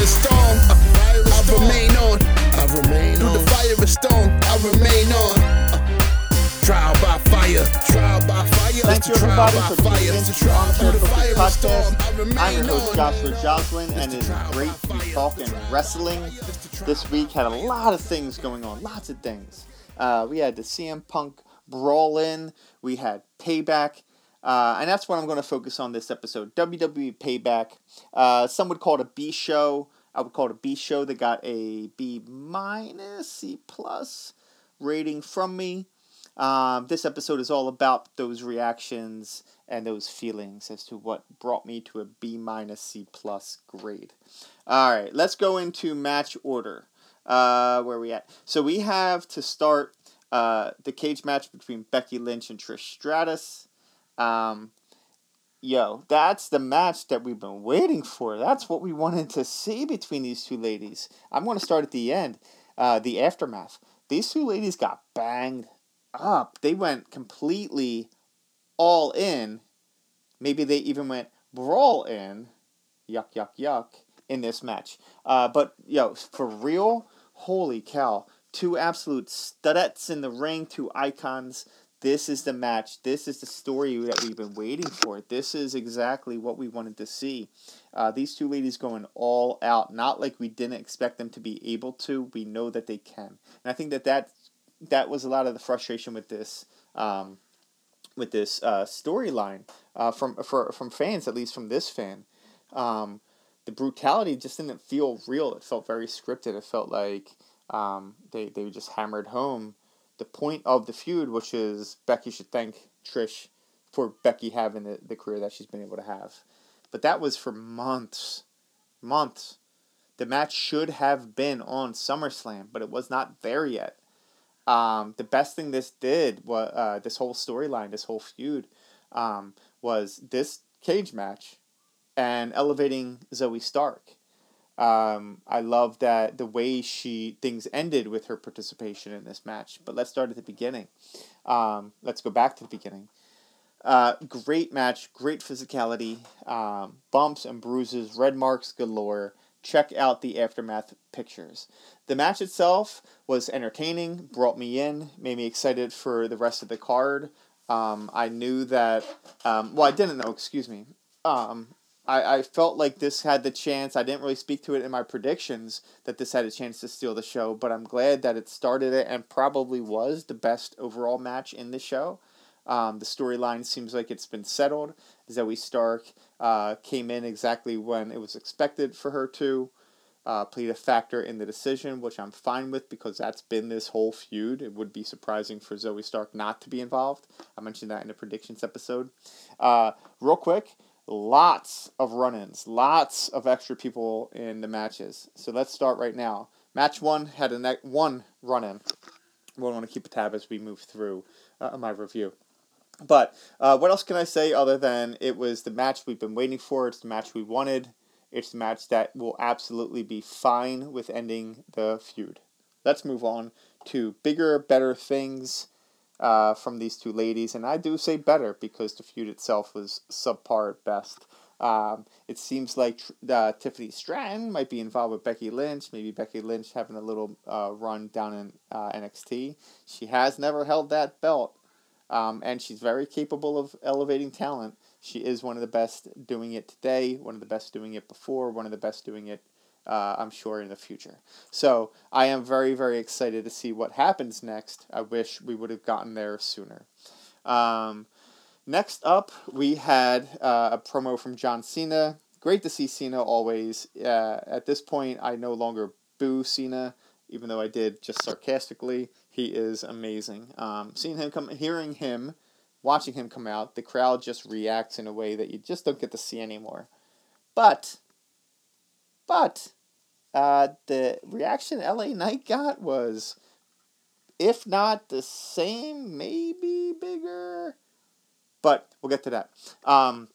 and storm, I remain on. I remain Through the fire and storm, I remain on. Uh, trial by fire, trial by fire. Thank you everybody for tuning in to the On the Fire podcast. I'm your host Joshua Joslin, and it's great to be talking wrestling. This week had a lot of things going on, lots of things. Uh, we had the CM Punk brawl in, we had Payback, uh, and that's what I'm going to focus on this episode. WWE Payback. Uh, some would call it a B show. I would call it a B show that got a B minus, C plus rating from me. Um, this episode is all about those reactions and those feelings as to what brought me to a B minus C plus grade. All right, let's go into match order. Uh, where we at? So we have to start uh, the cage match between Becky Lynch and Trish Stratus. Um, yo, that's the match that we've been waiting for. That's what we wanted to see between these two ladies. I'm going to start at the end, uh, the aftermath. These two ladies got banged up. They went completely all in. Maybe they even went brawl in. Yuck, yuck, yuck. In this match. Uh, but, yo, for real, holy cow. Two absolute studettes in the ring, two icons this is the match. This is the story that we've been waiting for. This is exactly what we wanted to see. Uh, these two ladies going all out, not like we didn't expect them to be able to. We know that they can, and I think that that that was a lot of the frustration with this. Um, with this uh, storyline uh, from for, from fans, at least from this fan, um, the brutality just didn't feel real. It felt very scripted. It felt like um, they they just hammered home the point of the feud, which is Becky should thank Trish for Becky having the, the career that she's been able to have. But that was for months. Months. The match should have been on SummerSlam, but it was not there yet. Um, the best thing this did was uh, this whole storyline, this whole feud, um, was this cage match and elevating Zoey Stark. Um, I love that the way she things ended with her participation in this match. But let's start at the beginning. Um, let's go back to the beginning. Uh, great match, great physicality, um, bumps and bruises, red marks galore. Check out the aftermath pictures. The match itself was entertaining, brought me in, made me excited for the rest of the card. Um, I knew that, um, well, I didn't know, excuse me. Um, I, I felt like this had the chance. I didn't really speak to it in my predictions that this had a chance to steal the show, but I'm glad that it started it and probably was the best overall match in the show. Um, the storyline seems like it's been settled. Zoey Stark uh, came in exactly when it was expected for her to. Uh, played a factor in the decision, which I'm fine with because that's been this whole feud. It would be surprising for Zoey Stark not to be involved. I mentioned that in the predictions episode. Uh, real quick, lots of run-ins, lots of extra people in the matches. So let's start right now. Match one had a ne- one run-in. We'll want to keep a tab as we move through uh, my review. But uh, what else can I say other than it was the match we've been waiting for? It's the match we wanted. It's the match that will absolutely be fine with ending the feud. Let's move on to bigger, better things uh, from these two ladies, and I do say better because the feud itself was subpar at best. Um, it seems like uh, Tiffany Stratton might be involved with Becky Lynch. Maybe Becky Lynch having a little uh, run down in uh, NXT. She has never held that belt, um, and she's very capable of elevating talent. She is one of the best doing it today, one of the best doing it before, one of the best doing it uh, I'm sure, in the future. So I am very, very excited to see what happens next. I wish we would have gotten there sooner. Um, next up, we had uh, a promo from John Cena. Great to see Cena always. Uh, at this point, I no longer boo Cena, even though I did just sarcastically. He is amazing. Um, seeing him come, hearing him, watching him come out, the crowd just reacts in a way that you just don't get to see anymore. But but uh, the reaction LA Knight got was, if not the same, maybe bigger. But we'll get to that. Um,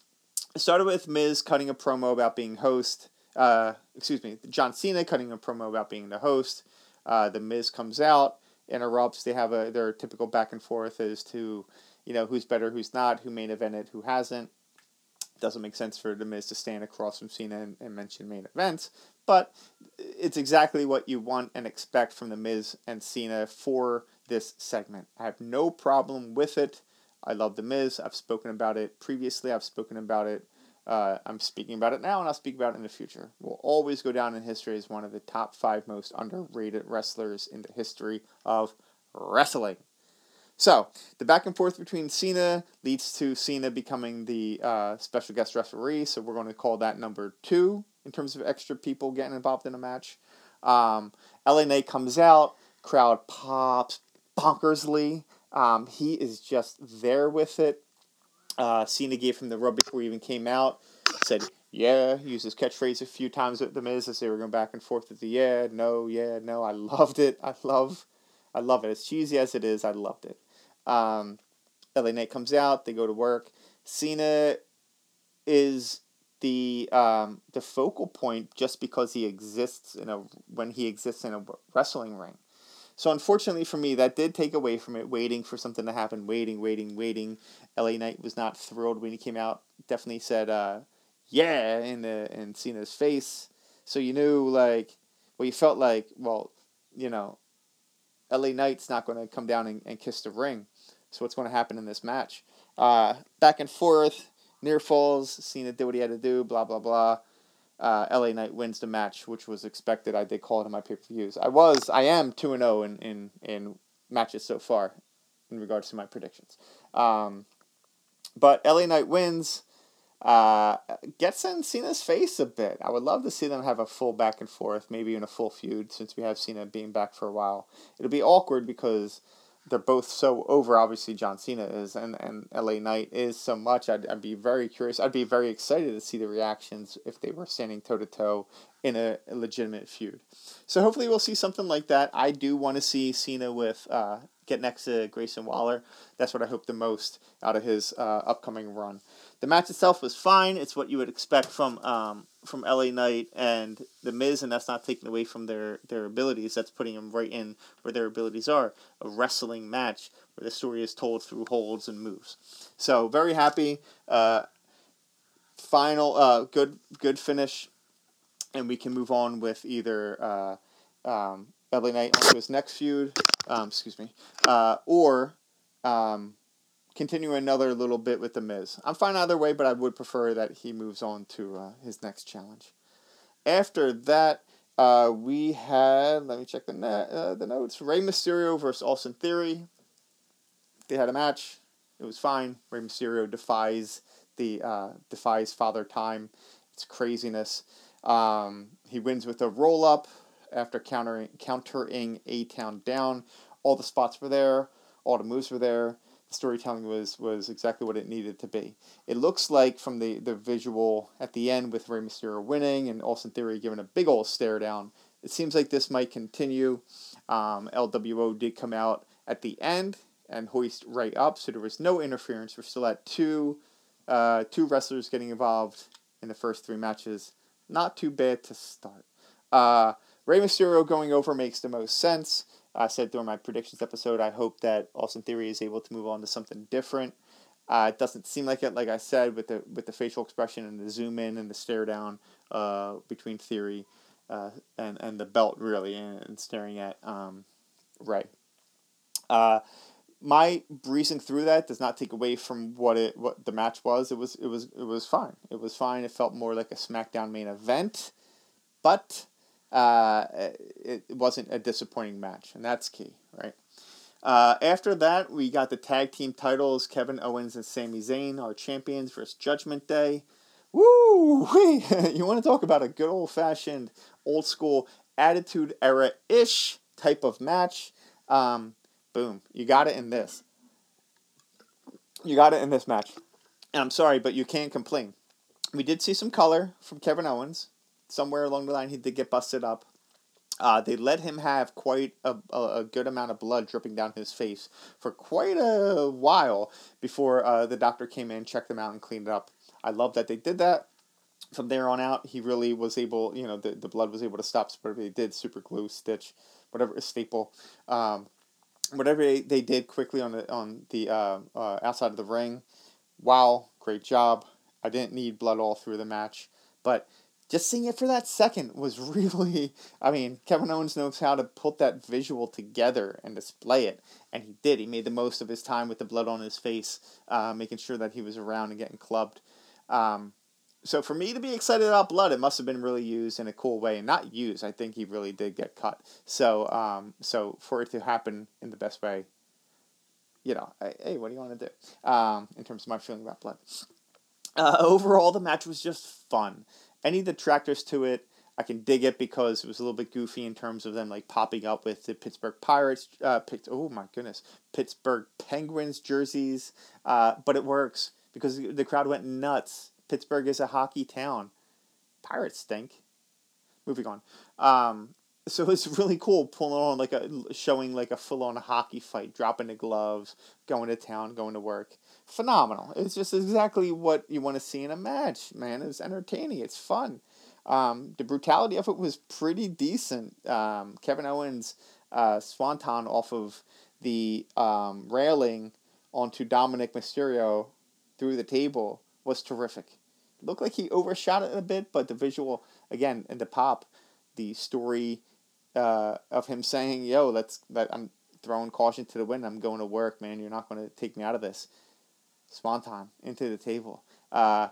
started with Miz cutting a promo about being host. Uh, excuse me, John Cena cutting a promo about being the host. Uh, the Miz comes out, interrupts. They have a their typical back and forth as to, you know, who's better, who's not, who main evented, who hasn't doesn't make sense for The Miz to stand across from Cena and, and mention main events, but it's exactly what you want and expect from the Miz and Cena for this segment. I have no problem with it. I love the Miz. I've spoken about it previously. I've spoken about it. Uh, I'm speaking about it now, and I'll speak about it in the future. Will always go down in history as one of the top five most underrated wrestlers in the history of wrestling. So the back and forth between Cena leads to Cena becoming the uh, special guest referee. So we're going to call that number two in terms of extra people getting involved in a match. Um, Knight comes out, crowd pops bonkersly. Um, he is just there with it. Uh, Cena gave him the rub before he even came out. Said, yeah, used his catchphrase a few times with The Miz as they were going back and forth with the yeah, no, yeah, no. I loved it. I love, I love it. As cheesy as it is, I loved it. Um, LA Knight comes out. They go to work. Cena is the um, the focal point just because he exists in a when he exists in a wrestling ring. So unfortunately for me, that did take away from it. Waiting for something to happen, waiting, waiting, waiting. LA Knight was not thrilled when he came out. Definitely said, uh, "Yeah," in the in Cena's face. So you knew like, well, you felt like, well, you know, LA Knight's not going to come down and, and kiss the ring. So what's going to happen in this match? Uh, back and forth, near falls. Cena did what he had to do. Blah blah blah. Uh, LA Knight wins the match, which was expected. I did call it in my pay per views. I was, I am two and zero oh in in in matches so far, in regards to my predictions. Um, but LA Knight wins. Uh, gets in Cena's face a bit. I would love to see them have a full back and forth, maybe even a full feud, since we have Cena being back for a while. It'll be awkward because they're both so over. Obviously, John Cena is, and, and LA Knight is so much. I'd, I'd be very curious. I'd be very excited to see the reactions if they were standing toe to toe in a, a, legitimate feud. So hopefully, we'll see something like that. I do want to see Cena with uh, get next to Grayson Waller. That's what I hope the most out of his uh, upcoming run. The match itself was fine. It's what you would expect from um, from LA Knight and The Miz, and that's not taking away from their, their abilities. That's putting them right in where their abilities are. A wrestling match where the story is told through holds and moves. So very happy. Uh, final uh, good good finish, and we can move on with either uh, um, LA Knight onto his next feud. Um, excuse me, uh, or um, continue another little bit with the Miz. I'm fine either way, but I would prefer that he moves on to uh, his next challenge. After that, uh, we had let me check the net, uh, the notes. Rey Mysterio versus Austin Theory. They had a match. It was fine. Rey Mysterio defies the uh, defies Father Time. It's craziness. Um, he wins with a roll up after countering countering A-Town Down. All the spots were there. All the moves were there storytelling was was exactly what it needed to be. It looks like from the, the visual at the end with Rey Mysterio winning and Austin Theory giving a big old stare down. It seems like this might continue. Um, LWO did come out at the end and hoist right up, so there was no interference. We're still at two uh, two wrestlers getting involved in the first three matches. Not too bad to start. Uh, Rey Mysterio going over makes the most sense. I said during my predictions episode, I hope that Austin Theory is able to move on to something different. Uh, it doesn't seem like it, like I said, with the with the facial expression and the zoom in and the stare down uh, between Theory uh, and and the belt really and, and staring at um, Rey. Uh, my breezing through that does not take away from what it what the match was. It was it was it was fine. It was fine. It felt more like a SmackDown main event, but uh, it, it wasn't a disappointing match, and that's key, right? Uh, after that, we got the tag team titles Kevin Owens and Sami Zayn, our champions, versus Judgment Day. Woo! you want to talk about a good old fashioned, old school, attitude era ish type of match? Um, boom. You got it in this. You got it in this match. And I'm sorry, but you can't complain. We did see some color from Kevin Owens somewhere along the line he did get busted up. Uh, they let him have quite a, a, good amount of blood dripping down his face for quite a while before uh, the doctor came in, checked him out, and cleaned it up. I love that they did that. From there on out, he really was able, you know, the, the blood was able to stop. Whatever they did, super glue, stitch, whatever, staple, um, whatever they, they did quickly on the on the uh, uh, outside of the ring. Wow, great job. I didn't need blood all through the match, but just seeing it for that second was really I mean, Kevin Owens knows how to put that visual together and display it, and he did. He made the most of his time with the blood on his face, uh, making sure that he was around and getting clubbed. Um, so for me to be excited about blood, it must have been really used in a cool way, and not used. I think he really did get cut. So um, so for it to happen in the best way, you know, hey, what do you want to do? Um, in terms of my feeling about blood. Uh, overall, the match was just fun any detractors to it, I can dig it because it was a little bit goofy in terms of them like popping up with the Pittsburgh Pirates. Uh, oh my goodness, Pittsburgh Penguins jerseys. Uh, but it works because the crowd went nuts. Pittsburgh is a hockey town. Pirates stink. Moving on. Um, so it's really cool pulling on like a showing like a full on hockey fight, dropping the gloves, going to town, going to work phenomenal. It's just exactly what you want to see in a match, man. It's entertaining. It's fun. Um, the brutality of it was pretty decent. Um, Kevin Owens uh, swanton off of the um, railing onto Dominik Mysterio through the table was terrific. Looked like he overshot it a bit, but the visual again and the pop, the story uh, of him saying, "Yo, let's that I'm throwing caution to the wind. I'm going to work, man. You're not going to take me out of this." Swanton into the table. Uh,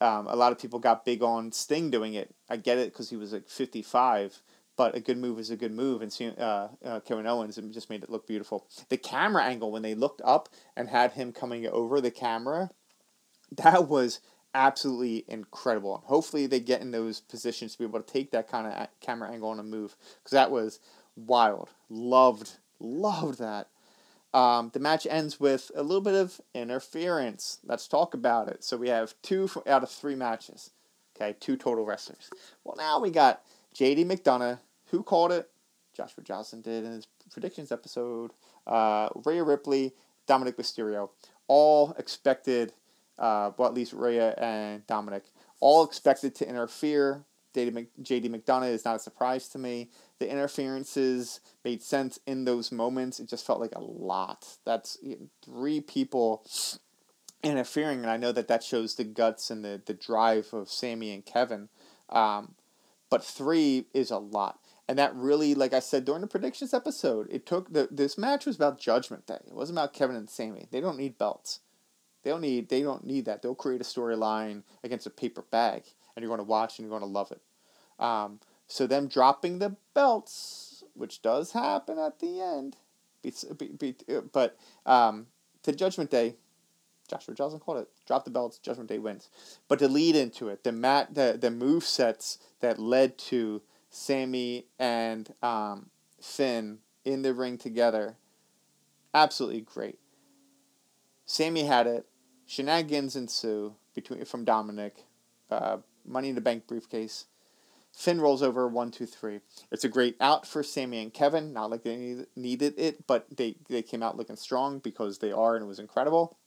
um, a lot of people got big on Sting doing it. I get it because he was like 55, but a good move is a good move, and uh, uh, Kevin Owens just made it look beautiful. The camera angle when they looked up and had him coming over the camera, that was absolutely incredible. Hopefully, they get in those positions to be able to take that kind of camera angle on a move because that was wild. Loved, loved that. Um, the match ends with a little bit of interference. Let's talk about it. So we have two out of three matches. Okay, two total wrestlers. Well, now we got JD McDonagh. who called it. Joshua Johnson did in his predictions episode. Uh, Rhea Ripley, Dominik Mysterio, all expected. Uh, well, at least Rhea and Dominik, all expected to interfere. JD McDonagh is not a surprise to me the interferences made sense in those moments. It just felt like a lot. That's three people interfering, and I know that that shows the guts and the, the drive of Sami and Kevin. Um, but three is a lot. And that really, like I said during the predictions episode, it took the this match was about Judgment Day. It wasn't about Kevin and Sami. They don't need belts. They don't need they don't need that. They'll create a storyline against a paper bag, and you're going to watch and you're going to love it. Um, so them dropping the belts, which does happen at the end, but um, to Judgment Day, Joshua Johnson called it. Drop the belts, Judgment Day wins. But to lead into it, the mat, the the move sets that led to Sami and um, Finn in the ring together, absolutely great. Sami had it. Shenanigans ensue between from Dominik. Uh, Money in the Bank briefcase. Finn rolls over one, two, three. It's a great out for Sami and Kevin. Not like they needed it, but they, they came out looking strong because they are, and it was incredible.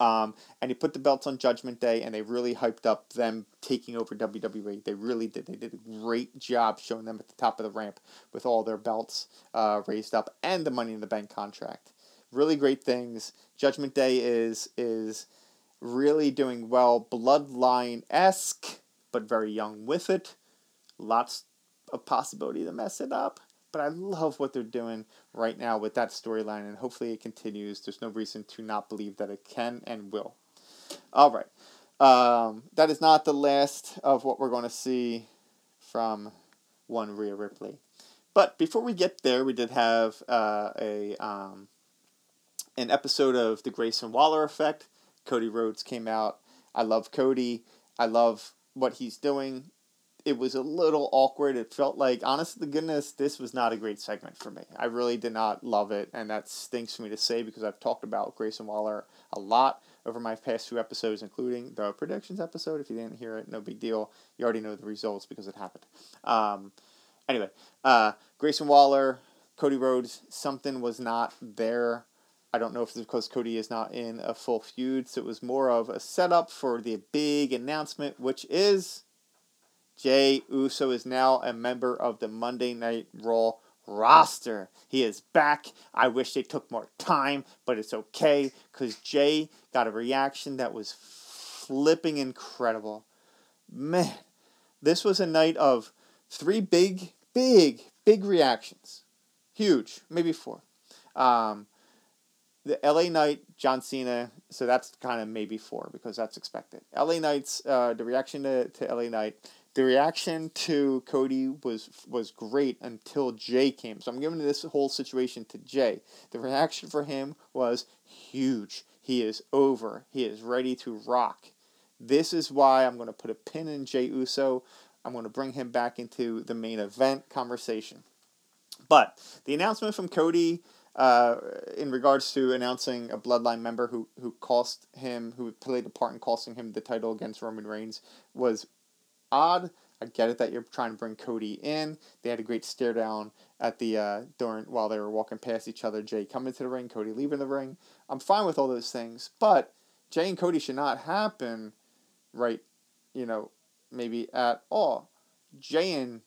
Um, and he put the belts on Judgment Day, and they really hyped up them taking over WWE. They really did. They did a great job showing them at the top of the ramp with all their belts uh, raised up and the Money in the Bank contract. Really great things. Judgment Day is is really doing well, Bloodline esque, but very young with it lots of possibility to mess it up. But I love what they're doing right now with that storyline, and hopefully it continues. There's no reason to not believe that it can and will. All right. Um, that is not the last of what we're going to see from one Rhea Ripley. But before we get there, we did have uh, a um, an episode of the Grayson Waller Effect. Cody Rhodes came out. I love Cody. I love what he's doing it was a little awkward. It felt like, honest to goodness, this was not a great segment for me. I really did not love it, and that stinks for me to say because I've talked about Grayson Waller a lot over my past few episodes, including the predictions episode. If you didn't hear it, no big deal. You already know the results because it happened. Um, anyway, uh, Grayson Waller, Cody Rhodes, something was not there. I don't know if it's because Cody is not in a full feud, so it was more of a setup for the big announcement, which is Jey Uso is now a member of the Monday Night Raw roster. He is back. I wish they took more time, but it's okay because Jey got a reaction that was flipping incredible. Man, This was a night of three big, big, big reactions. Huge, maybe four. Um, the LA Knight, John Cena, so that's kind of maybe four because that's expected. LA Knight's, uh, the reaction to, to LA Knight, the reaction to Cody was was great until Jey came. So I'm giving this whole situation to Jey. The reaction for him was huge. He is over. He is ready to rock. This is why I'm going to put a pin in Jey Uso. I'm going to bring him back into the main event conversation. But the announcement from Cody uh, in regards to announcing a Bloodline member who, who cost him, who played a part in costing him the title against Roman Reigns, was odd. I get it that you're trying to bring Cody in. They had a great stare down at the uh, during while they were walking past each other. Jey coming to the ring, Cody leaving the ring. I'm fine with all those things, but Jey and Cody should not happen right, you know, maybe at all. Jey and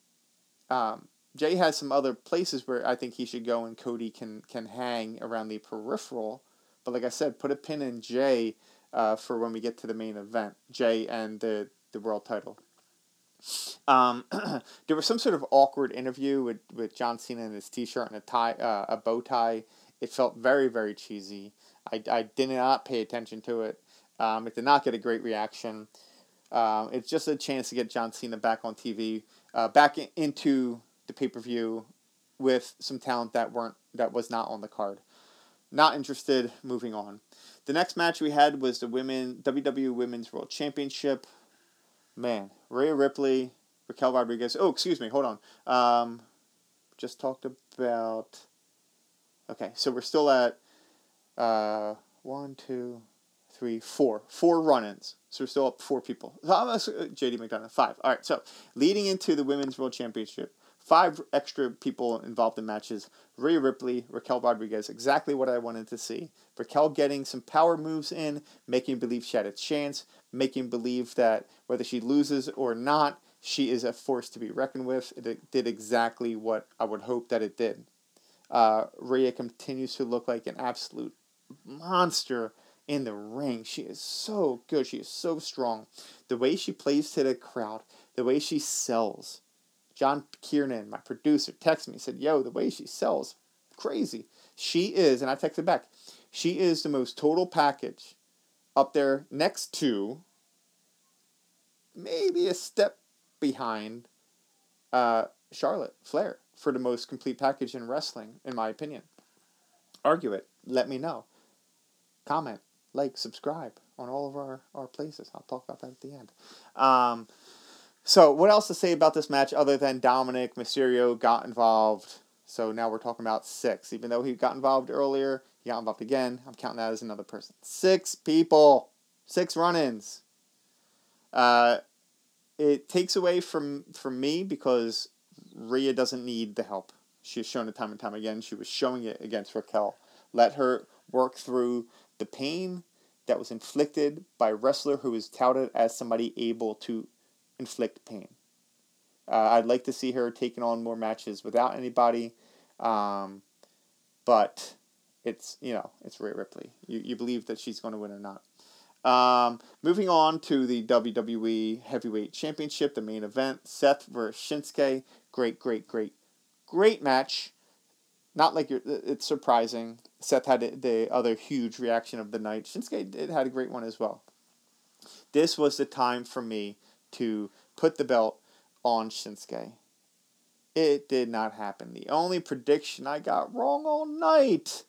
um, Jey has some other places where I think he should go and Cody can can hang around the peripheral. But like I said, put a pin in Jey uh, for when we get to the main event. Jey and the the world title. Um, there was some sort of awkward interview with, with John Cena in his t-shirt and a tie, uh, a bow tie. It felt very, very cheesy. I, I did not pay attention to it. Um, it did not get a great reaction. Um, it's just a chance to get John Cena back on TV, uh, back in, into the pay per view with some talent that weren't that was not on the card. Not interested. Moving on. The next match we had was the women WWE Women's World Championship. Man, Rhea Ripley, Raquel Rodriguez. Oh, excuse me. Hold on. Um, just talked about. Okay, so we're still at uh, one, two, three, four. Four run-ins. So we're still up four people. JD McDonagh, five. All right, so leading into the Women's World Championship, five extra people involved in matches. Rhea Ripley, Raquel Rodriguez, exactly what I wanted to see. Raquel getting some power moves in, making believe she had a chance, making believe that whether she loses or not, she is a force to be reckoned with. It did exactly what I would hope that it did. Uh, Rhea continues to look like an absolute monster in the ring. She is so good. She is so strong. The way she plays to the crowd, the way she sells. John Kiernan, my producer, texted me, said, Yo, the way she sells, crazy. She is, and I texted back, she is the most total package up there next to maybe a step behind uh, Charlotte Flair for the most complete package in wrestling, in my opinion. Argue it. Let me know. Comment like, subscribe on all of our, our places. I'll talk about that at the end. Um, so, what else to say about this match other than Dominik Mysterio got involved? So now we're talking about six. Even though he got involved earlier, he got involved again. I'm counting that as another person. Six people, six run-ins. Uh, it takes away from from me because Rhea doesn't need the help. She's shown it time and time again. She was showing it against Raquel. Let her work through the pain that was inflicted by a wrestler who is touted as somebody able to inflict pain. Uh, I'd like to see her taking on more matches without anybody, um, but it's you know it's Rhea Ripley. You you believe that she's going to win or not. Um, moving on to the WWE Heavyweight Championship, the main event: Seth versus Shinsuke. Great, great, great, great match not like it's surprising. Seth had the other huge reaction of the night. Shinsuke did, had a great one as well. This was the time for me to put the belt on Shinsuke. It did not happen. The only prediction I got wrong all night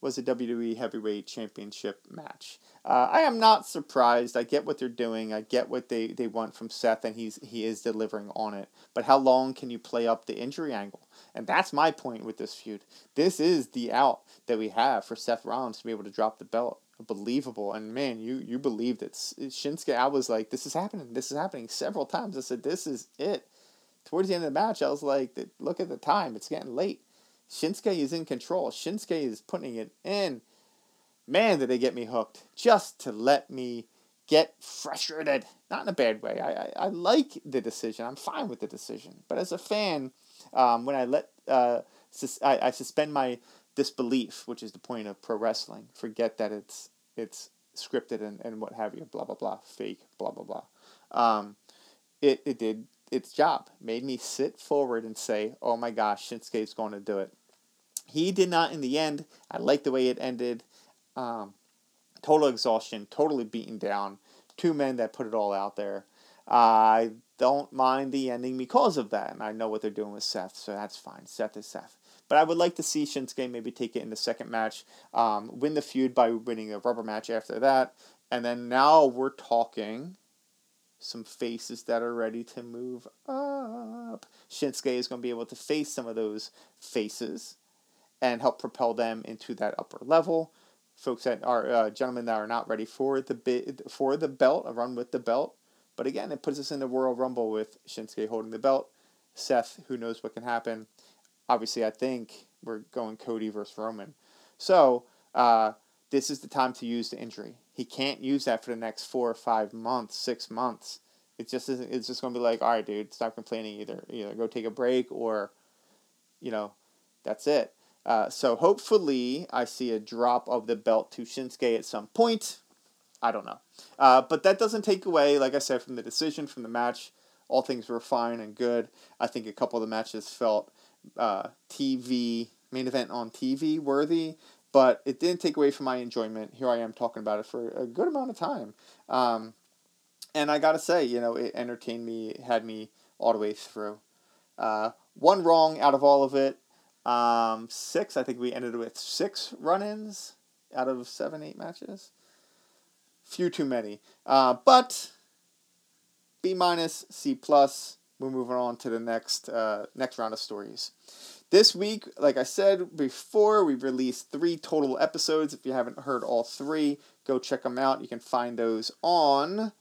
was a WWE Heavyweight Championship match. Uh, I am not surprised. I get what they're doing. I get what they, they want from Seth, and he's he is delivering on it. But how long can you play up the injury angle? And that's my point with this feud. This is the out that we have for Seth Rollins to be able to drop the belt. Believable, and man, you you believed it. Shinsuke, I was like, this is happening. This is happening several times. I said, this is it. Towards the end of the match, I was like, look at the time. It's getting late. Shinsuke is in control. Shinsuke is putting it in. Man, did they get me hooked just to let me get frustrated. Not in a bad way. I, I, I like the decision. I'm fine with the decision. But as a fan, um, when I let uh, sus- I, I suspend my disbelief, which is the point of pro wrestling, forget that it's it's scripted and, and what have you, blah blah blah, fake, blah blah blah. Um, it it did its job. Made me sit forward and say, "Oh my gosh, Shinsuke's going to do it." He did not in the end. I like the way it ended. Um, total exhaustion, totally beaten down. Two men that put it all out there. I don't mind the ending because of that, and I know what they're doing with Seth, so that's fine. Seth is Seth. But I would like to see Shinsuke maybe take it in the second match, um, win the feud by winning a rubber match after that, and then now we're talking some faces that are ready to move up. Shinsuke is going to be able to face some of those faces and help propel them into that upper level. Folks that are uh, gentlemen that are not ready for the bid for the belt, a run with the belt. But again, it puts us in the Royal Rumble with Shinsuke holding the belt. Seth, who knows what can happen. Obviously, I think we're going Cody versus Roman. So uh, this is the time to use the injury. He can't use that for the next four or five months, six months. It just isn't. It's just gonna be like, all right, dude, stop complaining. Either either go take a break or, you know, that's it. Uh, so hopefully, I see a drop of the belt to Shinsuke at some point. I don't know, uh, but that doesn't take away, like I said, from the decision from the match. All things were fine and good. I think a couple of the matches felt uh, TV main event on TV worthy but it didn't take away from my enjoyment. Here I am talking about it for a good amount of time. Um, and I gotta say, you know, it entertained me, had me all the way through. Uh, one wrong out of all of it. Um, six, I think we ended with six run ins out of seven, eight matches. Few too many. Uh, but B minus, C plus. We're moving on to the next uh, next round of stories. This week, like I said before, we've released three total episodes. If you haven't heard all three, go check them out. You can find those on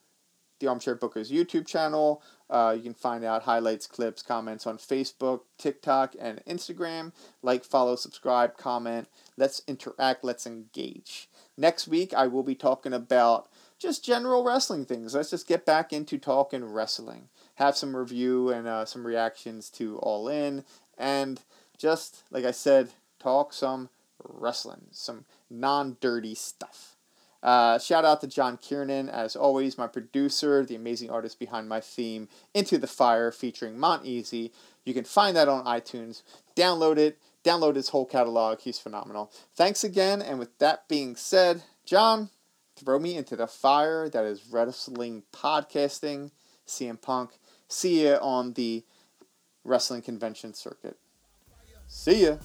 the Armchair Bookers YouTube channel. Uh, you can find out highlights, clips, comments on Facebook, TikTok, and Instagram. Like, follow, subscribe, comment. Let's interact, let's engage. Next week, I will be talking about just general wrestling things. Let's just get back into talking wrestling. Have some review and uh, some reactions to All In and just, like I said, talk some wrestling, some non dirty stuff. Uh, shout out to John Kiernan, as always, my producer, the amazing artist behind my theme, Into the Fire, featuring Mont Easy. You can find that on iTunes. Download it, download his whole catalog. He's phenomenal. Thanks again, and with that being said, John, throw me into the fire that is wrestling podcasting, CM Punk. See you on the wrestling convention circuit. See ya.